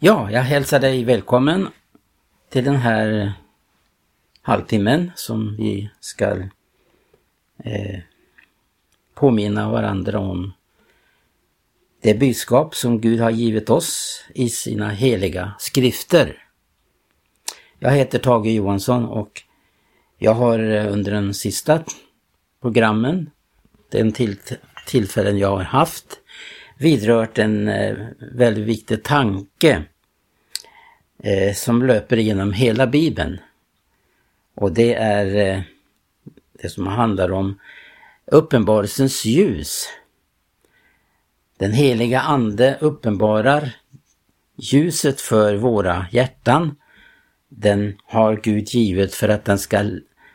Ja, jag hälsar dig välkommen till den här halvtimmen som vi ska eh, påminna varandra om det budskap som Gud har givit oss i sina heliga skrifter. Jag heter Tage Johansson och jag har eh, under den sista programmen, den till, tillfällen jag har haft, vidrört en eh, väldigt viktig tanke eh, som löper genom hela Bibeln. Och det är eh, det som handlar om uppenbarelsens ljus. Den heliga Ande uppenbarar ljuset för våra hjärtan. Den har Gud givet för att, den ska,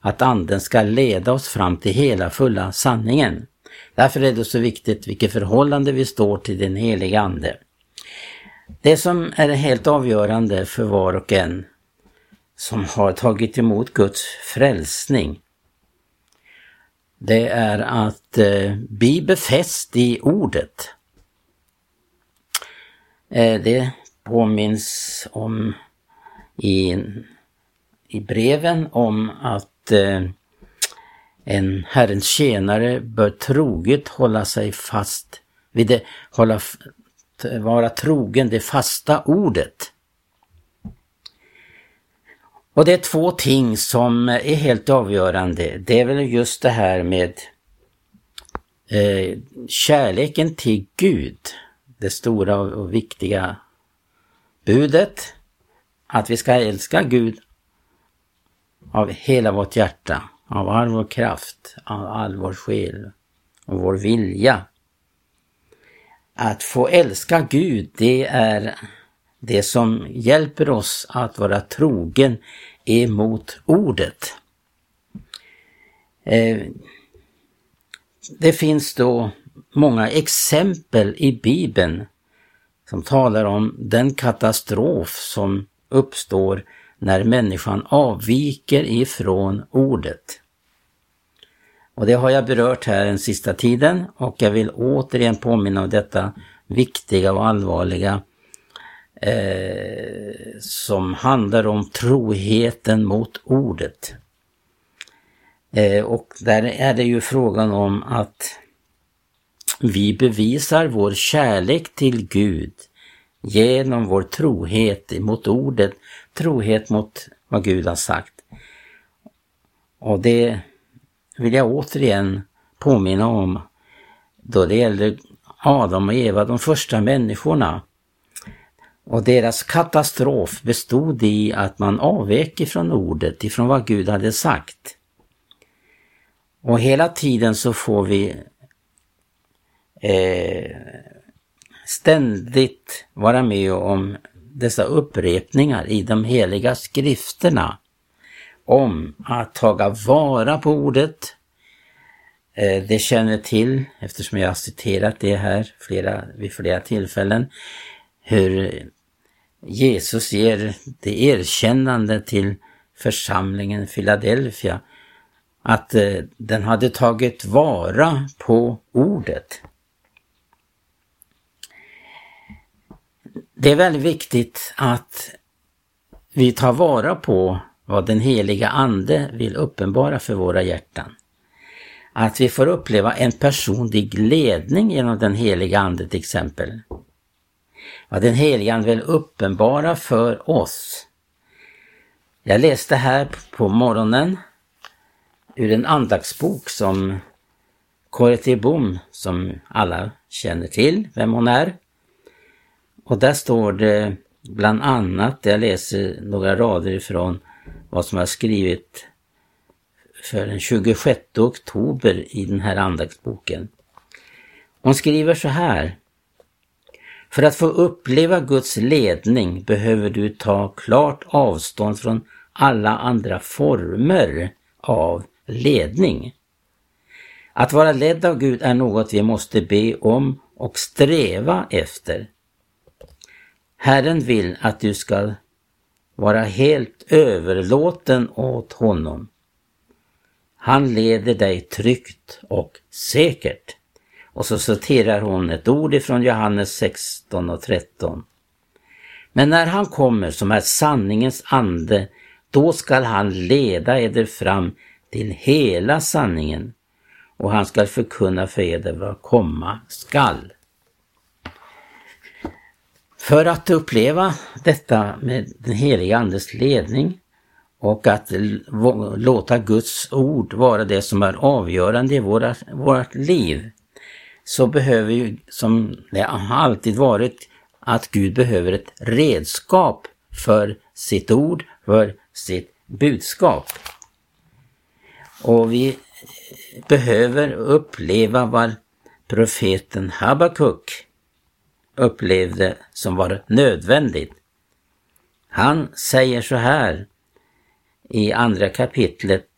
att Anden ska leda oss fram till hela fulla sanningen. Därför är det så viktigt vilket förhållande vi står till den heliga Ande. Det som är helt avgörande för var och en som har tagit emot Guds frälsning det är att eh, bli befäst i ordet. Eh, det påminns om i, i breven om att eh, en Herrens tjänare bör troget hålla sig fast vid det, hålla, vara trogen det fasta ordet. Och det är två ting som är helt avgörande. Det är väl just det här med eh, kärleken till Gud. Det stora och viktiga budet. Att vi ska älska Gud av hela vårt hjärta, av all vår kraft, av all vår själ och vår vilja. Att få älska Gud, det är det som hjälper oss att vara trogen emot ordet. Eh, det finns då många exempel i Bibeln som talar om den katastrof som uppstår när människan avviker ifrån ordet. Och det har jag berört här den sista tiden och jag vill återigen påminna om detta viktiga och allvarliga eh, som handlar om troheten mot ordet. Eh, och där är det ju frågan om att vi bevisar vår kärlek till Gud genom vår trohet mot ordet, trohet mot vad Gud har sagt. Och det vill jag återigen påminna om då det gäller Adam och Eva, de första människorna. Och deras katastrof bestod i att man avvek ifrån ordet, ifrån vad Gud hade sagt. Och hela tiden så får vi eh, ständigt vara med om dessa upprepningar i de heliga skrifterna om att taga vara på ordet. Eh, det känner till, eftersom jag har citerat det här flera, vid flera tillfällen, hur Jesus ger det erkännande till församlingen Philadelphia att eh, den hade tagit vara på ordet. Det är väldigt viktigt att vi tar vara på vad den heliga Ande vill uppenbara för våra hjärtan. Att vi får uppleva en personlig ledning genom den heliga Ande till exempel vad den helige Ande vill uppenbara för oss. Jag läste här på morgonen ur en andaktsbok som Corrie Bom, som alla känner till vem hon är. Och där står det bland annat, jag läser några rader ifrån vad som har skrivit för den 26 oktober i den här andaktsboken. Hon skriver så här. För att få uppleva Guds ledning behöver du ta klart avstånd från alla andra former av ledning. Att vara ledd av Gud är något vi måste be om och sträva efter. Herren vill att du ska vara helt överlåten åt honom. Han leder dig tryggt och säkert. Och så citerar hon ett ord ifrån Johannes 16 och 13. Men när han kommer som är sanningens ande, då skall han leda eder fram till hela sanningen och han skall förkunna för eder vad komma skall. För att uppleva detta med den heliga Andes ledning och att låta Guds ord vara det som är avgörande i våra, vårt liv så behöver ju, som det har alltid varit, att Gud behöver ett redskap för sitt ord, för sitt budskap. Och vi behöver uppleva vad profeten Habakuk upplevde som var nödvändigt. Han säger så här i andra kapitlet,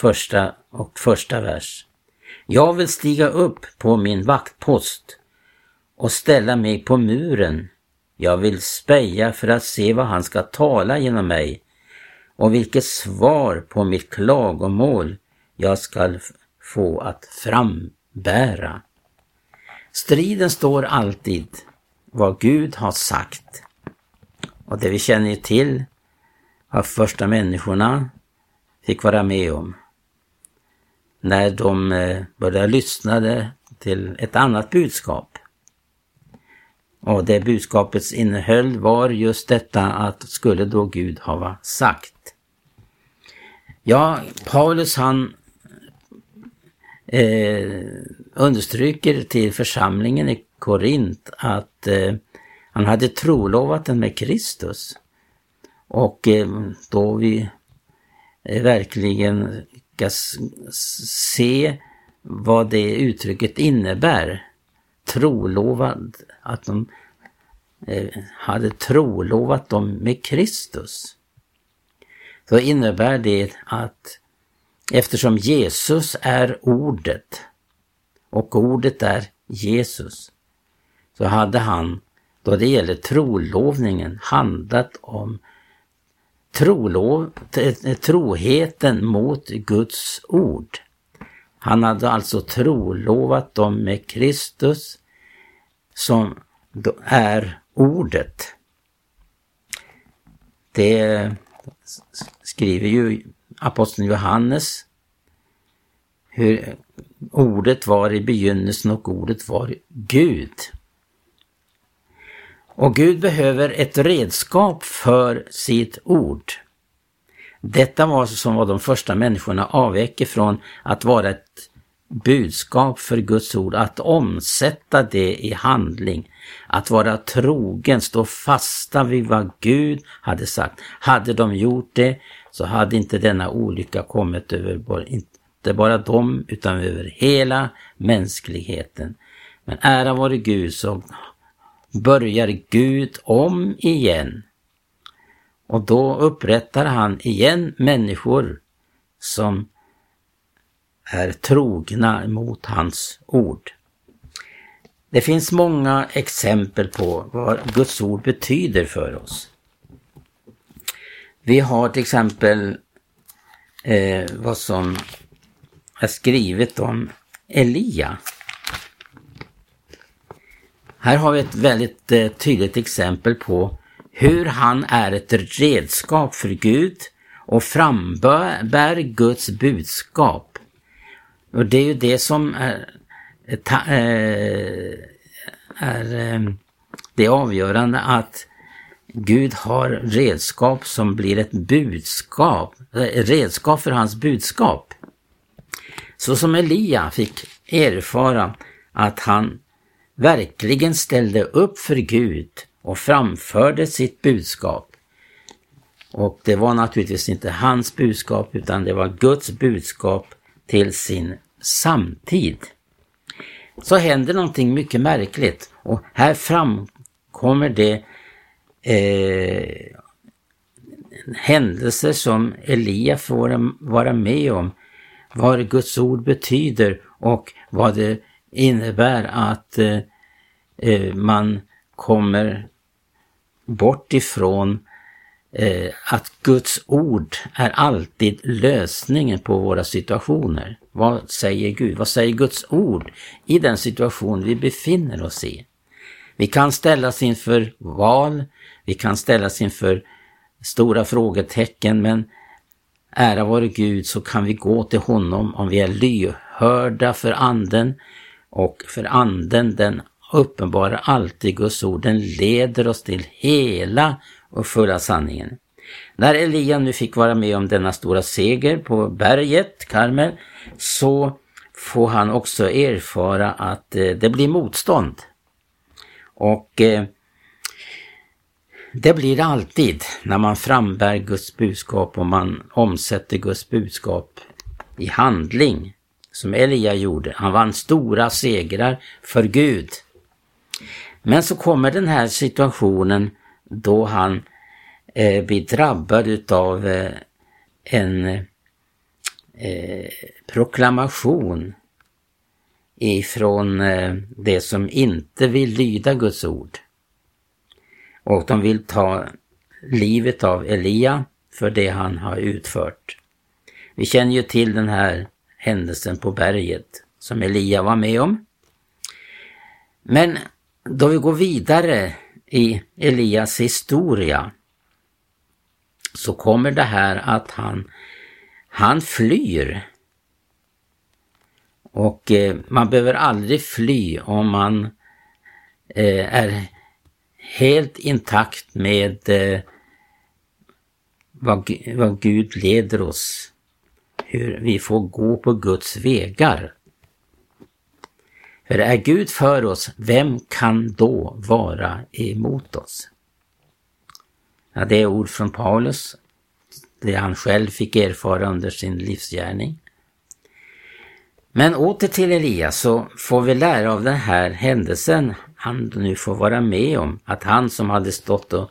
första och första vers. Jag vill stiga upp på min vaktpost och ställa mig på muren. Jag vill speja för att se vad han ska tala genom mig och vilket svar på mitt klagomål jag skall få att frambära. Striden står alltid vad Gud har sagt. Och det vi känner till vad första människorna fick vara med om när de eh, började lyssna till ett annat budskap. Och det budskapets innehöll var just detta att skulle då Gud ha sagt. Ja, Paulus han eh, understryker till församlingen i Korint att eh, han hade trolovat den med Kristus. Och eh, då vi eh, verkligen ska se vad det uttrycket innebär. Trolovad, att de eh, hade trolovat dem med Kristus. Så innebär det att eftersom Jesus är ordet och ordet är Jesus så hade han då det gäller trolovningen handlat om trolov, troheten mot Guds ord. Han hade alltså trolovat dem med Kristus som är ordet. Det skriver ju aposteln Johannes hur ordet var i begynnelsen och ordet var Gud. Och Gud behöver ett redskap för sitt ord. Detta var som var de första människorna avvek ifrån att vara ett budskap för Guds ord, att omsätta det i handling, att vara trogen, stå fasta vid vad Gud hade sagt. Hade de gjort det så hade inte denna olycka kommit över inte bara dem utan över hela mänskligheten. Men ära vare Gud så börjar Gud om igen. Och då upprättar han igen människor som är trogna mot hans ord. Det finns många exempel på vad Guds ord betyder för oss. Vi har till exempel eh, vad som är skrivet om Elia. Här har vi ett väldigt eh, tydligt exempel på hur han är ett redskap för Gud och frambär Guds budskap. Och det är ju det som eh, eh, är, eh, är eh, det avgörande att Gud har redskap som blir ett budskap, eh, redskap för hans budskap. Så som Elia fick erfara att han verkligen ställde upp för Gud och framförde sitt budskap. Och det var naturligtvis inte hans budskap utan det var Guds budskap till sin samtid. Så händer någonting mycket märkligt och här framkommer det eh, händelser som Elia får vara med om, vad Guds ord betyder och vad det innebär att eh, eh, man kommer bort ifrån eh, att Guds ord är alltid lösningen på våra situationer. Vad säger Gud? Vad säger Guds ord i den situation vi befinner oss i? Vi kan ställas inför val, vi kan ställas inför stora frågetecken men ära vare Gud så kan vi gå till honom om vi är lyhörda för anden och för anden den uppenbarar alltid Guds ord, den leder oss till hela och fulla sanningen. När Elia nu fick vara med om denna stora seger på berget Karmel så får han också erfara att eh, det blir motstånd. Och eh, det blir det alltid när man frambär Guds budskap och man omsätter Guds budskap i handling. Som Elia gjorde. Han vann stora segrar för Gud. Men så kommer den här situationen då han eh, blir drabbad utav eh, en eh, proklamation ifrån eh, det som inte vill lyda Guds ord. Och de vill ta livet av Elia för det han har utfört. Vi känner ju till den här händelsen på berget som Elia var med om. Men då vi går vidare i Elias historia så kommer det här att han, han flyr. Och eh, man behöver aldrig fly om man eh, är helt intakt med eh, vad, vad Gud leder oss. Hur vi får gå på Guds vägar. För är Gud för oss, vem kan då vara emot oss? Ja, det är ord från Paulus, det han själv fick erfara under sin livsgärning. Men åter till Elias så får vi lära av den här händelsen han nu får vara med om, att han som hade stått och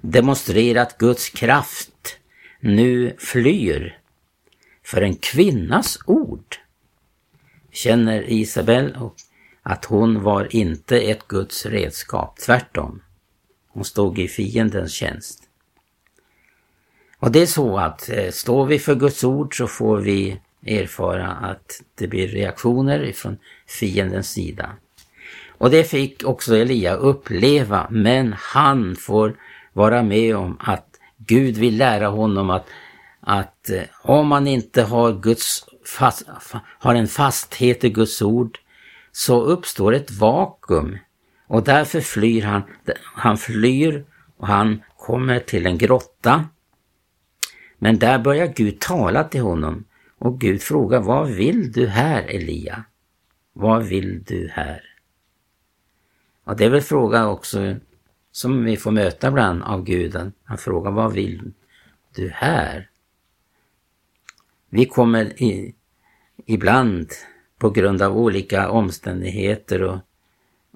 demonstrerat Guds kraft nu flyr för en kvinnas ord. Känner Isabel att hon var inte ett Guds redskap, tvärtom. Hon stod i fiendens tjänst. Och det är så att eh, står vi för Guds ord så får vi erfara att det blir reaktioner ifrån fiendens sida. Och det fick också Elia uppleva, men han får vara med om att Gud vill lära honom att, att eh, om man inte har, Guds fast, har en fasthet i Guds ord så uppstår ett vakuum och därför flyr han. Han flyr och han kommer till en grotta. Men där börjar Gud tala till honom och Gud frågar, vad vill du här Elia? Vad vill du här? Och det är väl fråga också som vi får möta ibland av Guden. Han frågar, vad vill du här? Vi kommer i, ibland på grund av olika omständigheter och,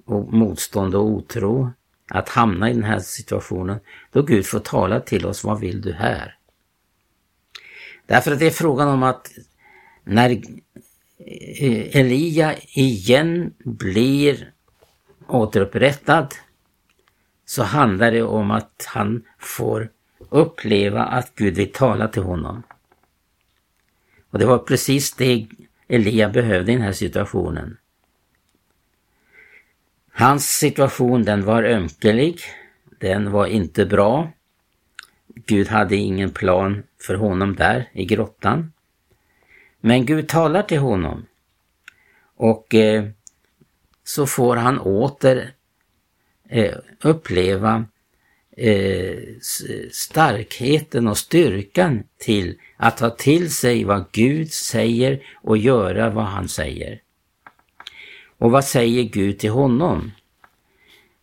och motstånd och otro att hamna i den här situationen då Gud får tala till oss, vad vill du här? Därför att det är frågan om att när Elia igen blir återupprättad så handlar det om att han får uppleva att Gud vill tala till honom. Och det var precis det Elia behövde i den här situationen. Hans situation den var ömkelig, den var inte bra. Gud hade ingen plan för honom där i grottan. Men Gud talar till honom och eh, så får han åter eh, uppleva eh, starkheten och styrkan till att ta till sig vad Gud säger och göra vad han säger. Och vad säger Gud till honom?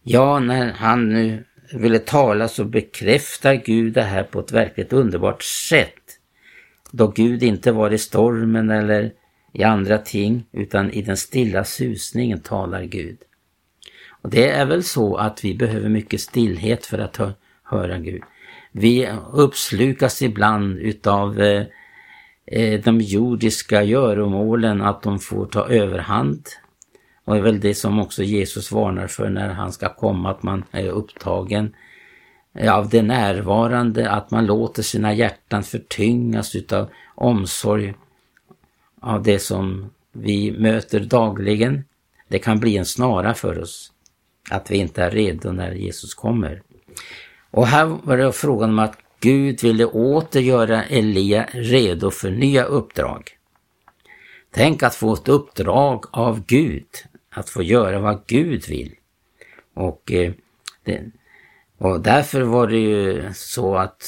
Ja, när han nu ville tala så bekräftar Gud det här på ett verkligt underbart sätt. Då Gud inte var i stormen eller i andra ting, utan i den stilla susningen talar Gud. Och Det är väl så att vi behöver mycket stillhet för att hö höra Gud. Vi uppslukas ibland utav eh, eh de jordiska göromålen, att de får ta överhand. Och det är väl det som också Jesus varnar för när han ska komma, att man är upptagen eh, av det närvarande, att man låter sina hjärtan förtyngas utav omsorg av det som vi möter dagligen. Det kan bli en snara för oss. att vi inte är redo när Jesus kommer. Och här var det frågan om att Gud ville åter göra Elia redo för nya uppdrag. Tänk att få ett uppdrag av Gud, att få göra vad Gud vill. Och, eh, det, och därför var det ju så att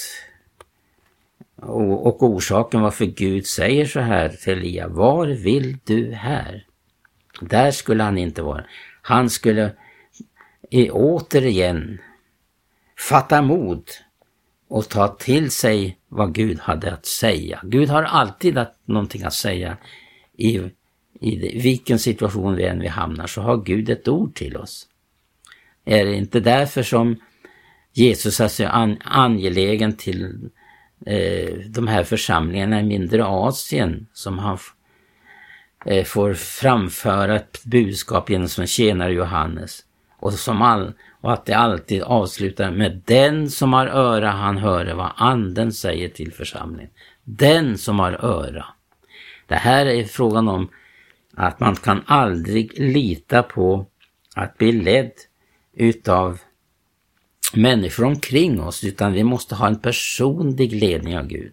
och, och orsaken varför Gud säger så här till Elia, var vill du här? Där skulle han inte vara. Han skulle i, återigen fatta mod och ta till sig vad Gud hade att säga. Gud har alltid någonting att säga. I, I vilken situation vi än vi hamnar så har Gud ett ord till oss. Är det inte därför som Jesus är så an, angelägen till eh, de här församlingarna i mindre Asien som han eh, får framföra ett budskap genom som tjänare Johannes. Och, som all, och att det alltid avslutar med den som har öra han höre vad anden säger till församlingen. Den som har öra. Det här är frågan om att man kan aldrig lita på att bli ledd utav människor omkring oss utan vi måste ha en personlig ledning av Gud.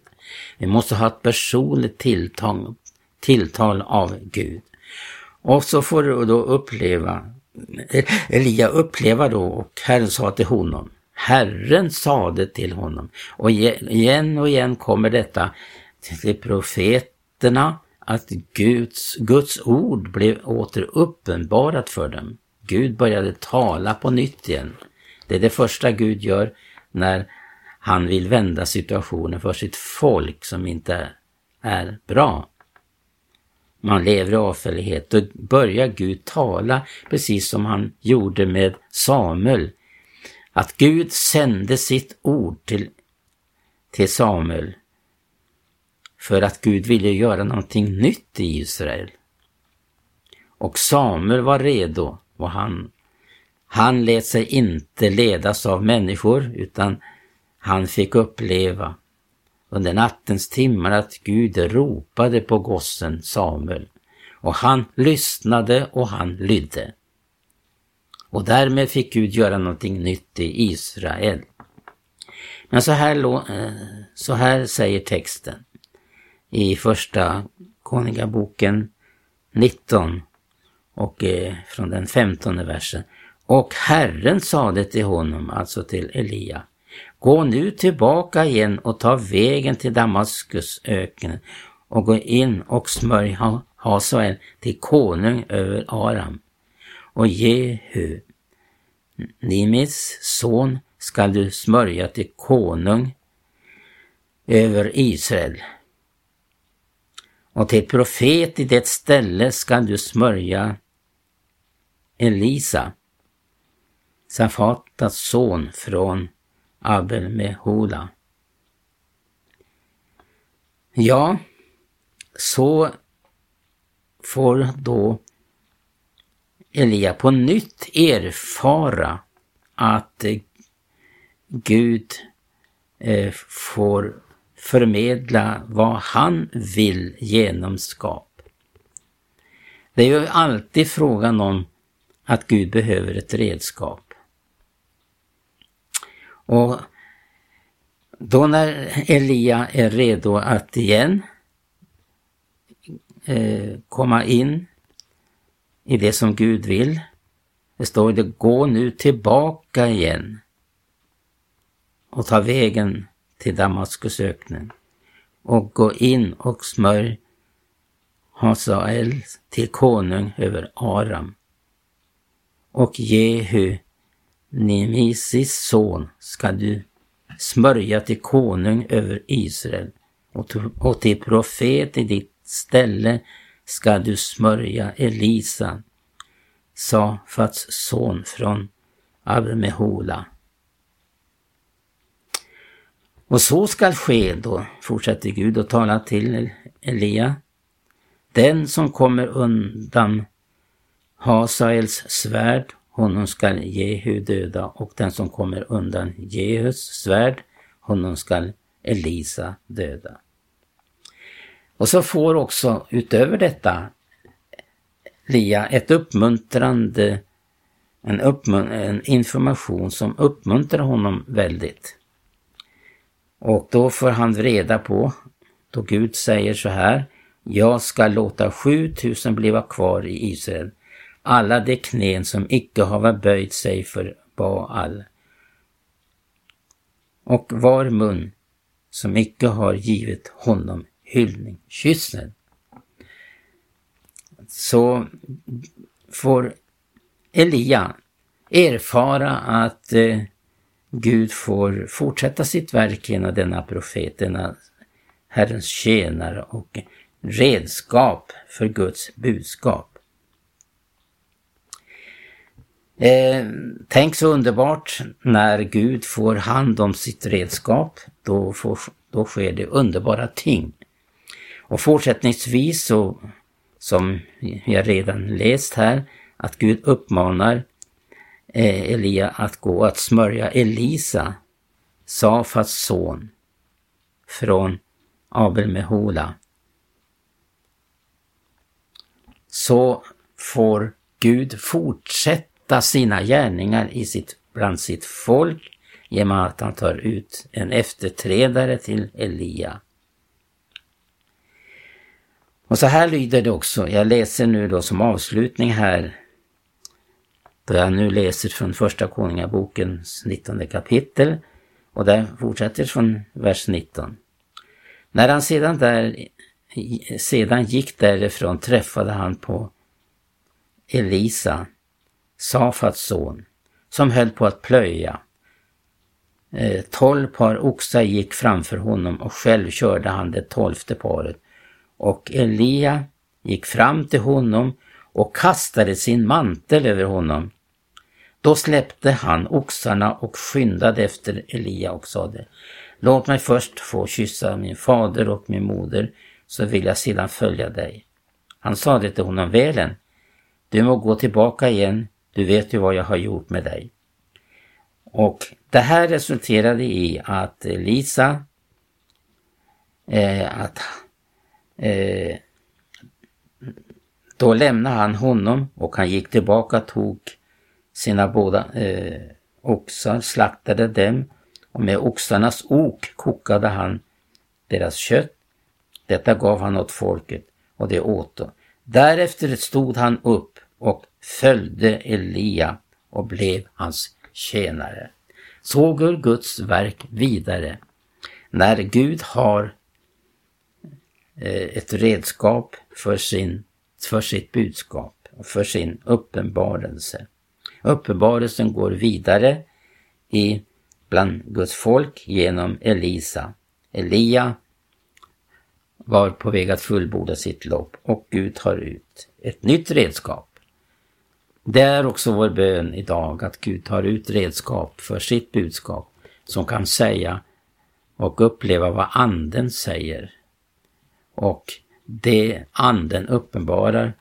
Vi måste ha ett personligt tilltal, tilltal av Gud. Och så får du då uppleva, Elia uppleva då och Herren sa till honom, Herren sade till honom. Och igen och igen kommer detta till profeterna att Guds, Guds ord blev åter uppenbarat för dem. Gud började tala på nytt igen. Det är det första Gud gör när han vill vända situationen för sitt folk som inte är bra. Man lever i avfällighet. Då börjar Gud tala precis som han gjorde med Samuel. Att Gud sände sitt ord till, till Samuel för att Gud ville göra någonting nytt i Israel. Och Samuel var redo och han han lät sig inte ledas av människor utan han fick uppleva under nattens timmar att Gud ropade på gossen Samuel. Och han lyssnade och han lydde. Och därmed fick Gud göra någonting nytt i Israel. Men så här, eh, så här säger texten i första Konungaboken 19 och eh, från den femtonde versen. Och Herren sade till honom, alltså till Elia, gå nu tillbaka igen och ta vägen till Damaskus öken och gå in och smörj Hasael till konung över Aram. Och Jehu, Nimis son, skall du smörja till konung över Israel. Och till profet i det ställe skall du smörja Elisa, Safatas son från Abel Mehola. Ja, så får då Elia på nytt erfara att Gud eh, får förmedla vad han vill genom skap. Det är ju alltid frågan om att Gud behöver ett redskap. Och då när Elia är redo att igen eh, komma in i det som Gud vill. Det står det, gå nu tillbaka igen och ta vägen till Damaskusöknen och gå in och smörj Hasael till konung över Aram och Jehu Nemisis son ska du smörja till konung över Israel och till profet i ditt ställe ska du smörja Elisa, Safats son från Abmehola. Och så skall ske då, fortsätter Gud och talar till Elia. Den som kommer undan Hasaels svärd honom skall Jehu döda och den som kommer undan Jehus svärd, honom skall Elisa döda. Och så får också utöver detta Lia ett uppmuntrande en, en information som uppmuntrar honom väldigt. Och då får han reda på, då Gud säger så här, jag ska låta 7000 bliva kvar i Israel, alla de knän som icke hava böjt sig för Baal. Och var mun som icke har givit honom hyllning, kyssen. Så får Elia erfara att eh, Gud får fortsätta sitt verk genom denna profet, denna Herrens tjänare och redskap för Guds budskap. Eh, tänk så underbart när Gud får hand om sitt redskap, då, får, då sker det underbara ting. Och fortsättningsvis så, som jag redan läst här, att Gud uppmanar eh, Elia att gå att smörja Elisa, Safats son, från Abel Mehola. Så får Gud fortsätta sina gärningar i sitt, bland sitt folk genom att han tar ut en efterträdare till Elia. Och så här lyder det också, jag läser nu då som avslutning här då jag nu läser från första Konungabokens 19 kapitel och där fortsätter från vers 19. När han sedan, där, sedan gick därifrån träffade han på Elisa, Safats son, som höll på att plöja. Eh, tolv par oxar gick framför honom och själv körde han det tolfte paret. Och Elia gick fram till honom och kastade sin mantel över honom. Då släppte han oxarna och skyndade efter Elia och sade Låt mig först få kyssa min fader och min moder så vill jag sedan följa dig. Han sade till honom välen Du må gå tillbaka igen, du vet ju vad jag har gjort med dig. Och det här resulterade i att eh, Lisa eh, att eh, då lämnade han honom och han gick tillbaka och tog sina båda eh, oxar, slaktade dem och med oxarnas ok kokade han deras kött. Detta gav han åt folket och det åt dem. Därefter stod han upp och följde Elia och blev hans tjänare. Så går Guds verk vidare. När Gud har eh, ett redskap för, sin, för sitt budskap och för sin uppenbarelse. Uppenbarelsen går vidare i bland Guds folk genom Elisa. Elia var på väg att fullborda sitt lopp och Gud tar ut ett nytt redskap. Det är också vår bön idag att Gud tar ut redskap för sitt budskap som kan säga och uppleva vad anden säger. Och det anden uppenbarar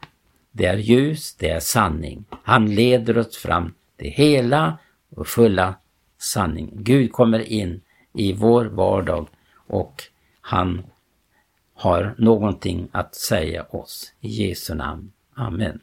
det är ljus, det är sanning. Han leder oss fram till hela och fulla sanning. Gud kommer in i vår vardag och han har någonting att säga oss. I Jesu namn. Amen.